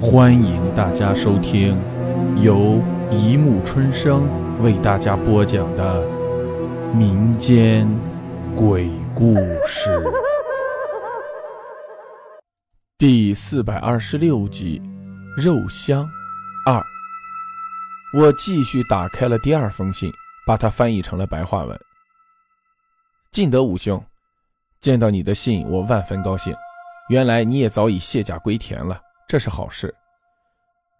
欢迎大家收听由一木春生为大家播讲的民间鬼故事第四百二十六集《肉香二》。我继续打开了第二封信，把它翻译成了白话文。晋德武兄，见到你的信，我万分高兴。原来你也早已卸甲归田了，这是好事。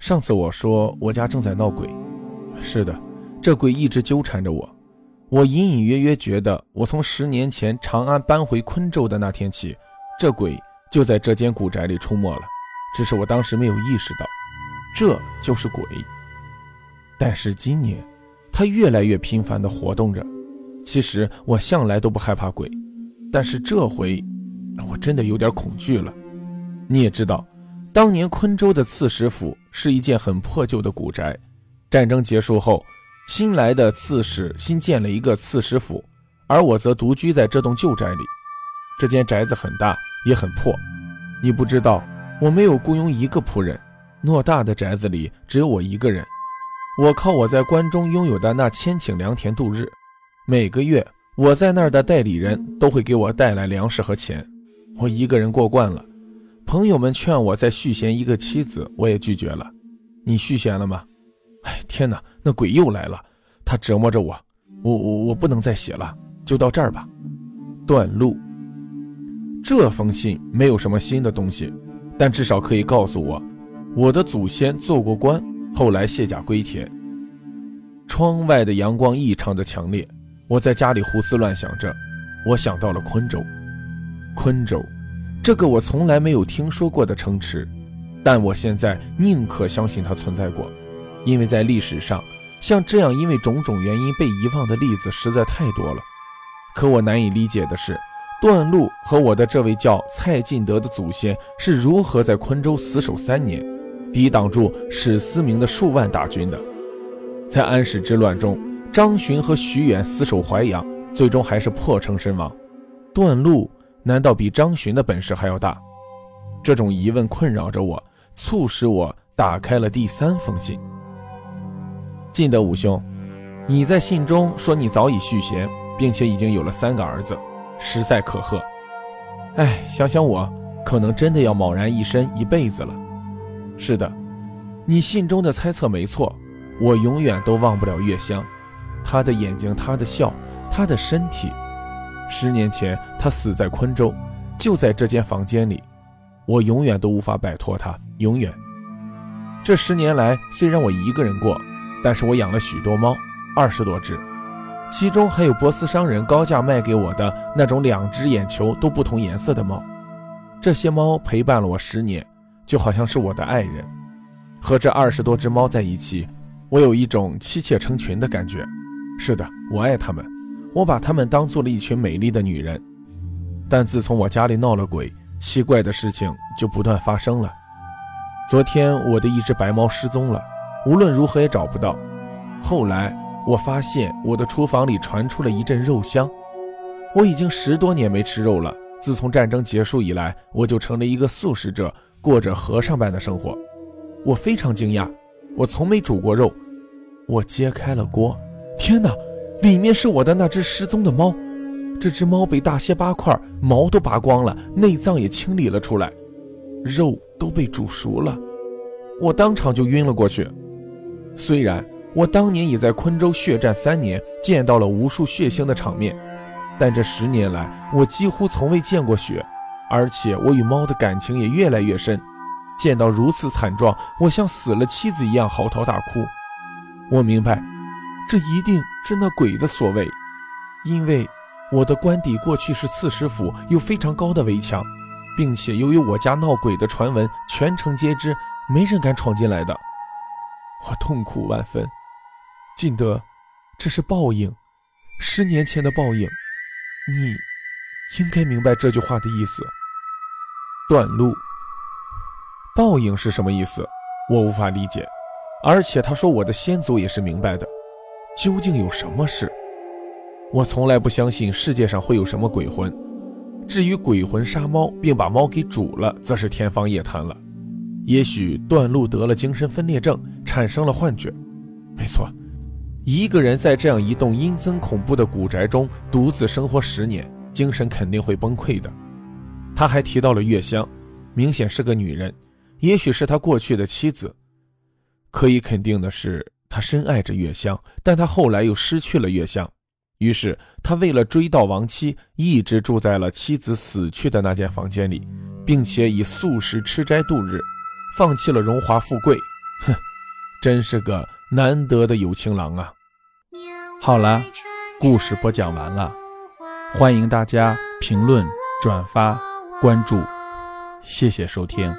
上次我说我家正在闹鬼，是的，这鬼一直纠缠着我。我隐隐约约觉得，我从十年前长安搬回昆州的那天起，这鬼就在这间古宅里出没了。只是我当时没有意识到，这就是鬼。但是今年，它越来越频繁地活动着。其实我向来都不害怕鬼，但是这回。我真的有点恐惧了。你也知道，当年昆州的刺史府是一件很破旧的古宅。战争结束后，新来的刺史新建了一个刺史府，而我则独居在这栋旧宅里。这间宅子很大，也很破。你不知道，我没有雇佣一个仆人，偌大的宅子里只有我一个人。我靠我在关中拥有的那千顷良田度日。每个月，我在那儿的代理人都会给我带来粮食和钱。我一个人过惯了，朋友们劝我再续弦一个妻子，我也拒绝了。你续弦了吗？哎，天哪，那鬼又来了，他折磨着我，我我我不能再写了，就到这儿吧。断路，这封信没有什么新的东西，但至少可以告诉我，我的祖先做过官，后来卸甲归田。窗外的阳光异常的强烈，我在家里胡思乱想着，我想到了昆州。昆州，这个我从来没有听说过的城池，但我现在宁可相信它存在过，因为在历史上，像这样因为种种原因被遗忘的例子实在太多了。可我难以理解的是，段路和我的这位叫蔡进德的祖先是如何在昆州死守三年，抵挡住史思明的数万大军的。在安史之乱中，张巡和徐远死守淮阳，最终还是破城身亡。段路。难道比张巡的本事还要大？这种疑问困扰着我，促使我打开了第三封信。晋德武兄，你在信中说你早已续弦，并且已经有了三个儿子，实在可贺。哎，想想我，可能真的要茫然一身一辈子了。是的，你信中的猜测没错，我永远都忘不了月香，她的眼睛，她的笑，她的身体。十年前，他死在昆州，就在这间房间里。我永远都无法摆脱他，永远。这十年来，虽然我一个人过，但是我养了许多猫，二十多只，其中还有波斯商人高价卖给我的那种两只眼球都不同颜色的猫。这些猫陪伴了我十年，就好像是我的爱人。和这二十多只猫在一起，我有一种妻妾成群的感觉。是的，我爱它们。我把她们当做了一群美丽的女人，但自从我家里闹了鬼，奇怪的事情就不断发生了。昨天我的一只白猫失踪了，无论如何也找不到。后来我发现我的厨房里传出了一阵肉香。我已经十多年没吃肉了，自从战争结束以来，我就成了一个素食者，过着和尚般的生活。我非常惊讶，我从没煮过肉。我揭开了锅，天哪！里面是我的那只失踪的猫，这只猫被大卸八块，毛都拔光了，内脏也清理了出来，肉都被煮熟了，我当场就晕了过去。虽然我当年也在昆州血战三年，见到了无数血腥的场面，但这十年来我几乎从未见过血，而且我与猫的感情也越来越深。见到如此惨状，我像死了妻子一样嚎啕大哭。我明白。这一定是那鬼的所为，因为我的官邸过去是刺史府，有非常高的围墙，并且由于我家闹鬼的传闻全城皆知，没人敢闯进来的。我痛苦万分。晋德，这是报应，十年前的报应，你应该明白这句话的意思。断路，报应是什么意思？我无法理解，而且他说我的先祖也是明白的。究竟有什么事？我从来不相信世界上会有什么鬼魂。至于鬼魂杀猫并把猫给煮了，则是天方夜谭了。也许段路得了精神分裂症，产生了幻觉。没错，一个人在这样一栋阴森恐怖的古宅中独自生活十年，精神肯定会崩溃的。他还提到了月香，明显是个女人，也许是他过去的妻子。可以肯定的是，他深爱着月香，但他后来又失去了月香。于是，他为了追悼亡妻，一直住在了妻子死去的那间房间里，并且以素食吃斋度日。放弃了荣华富贵，哼，真是个难得的有情郎啊！好了，故事播讲完了，欢迎大家评论、转发、关注，谢谢收听。